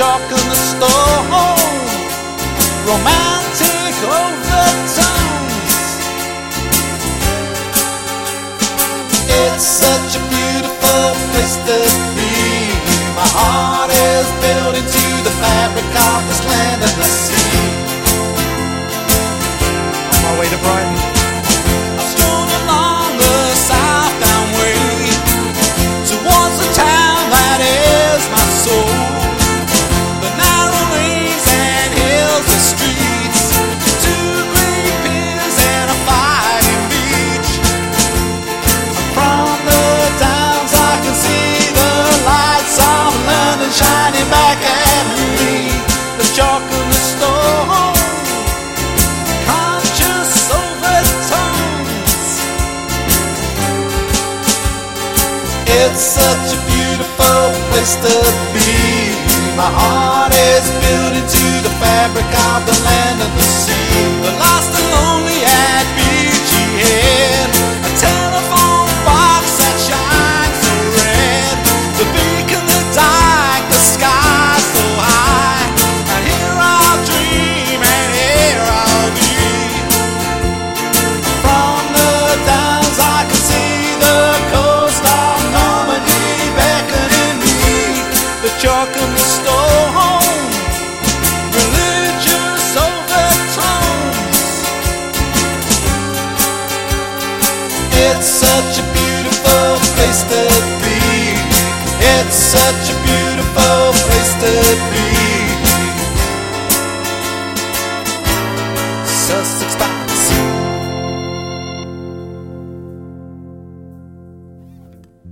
chalk and the storm. Romantic overtones. It's such a beautiful place to be. My heart is built into. It's such a beautiful place to be. My heart is built into the fabric of the land and the sea. The It's such a beautiful place to be. It's such a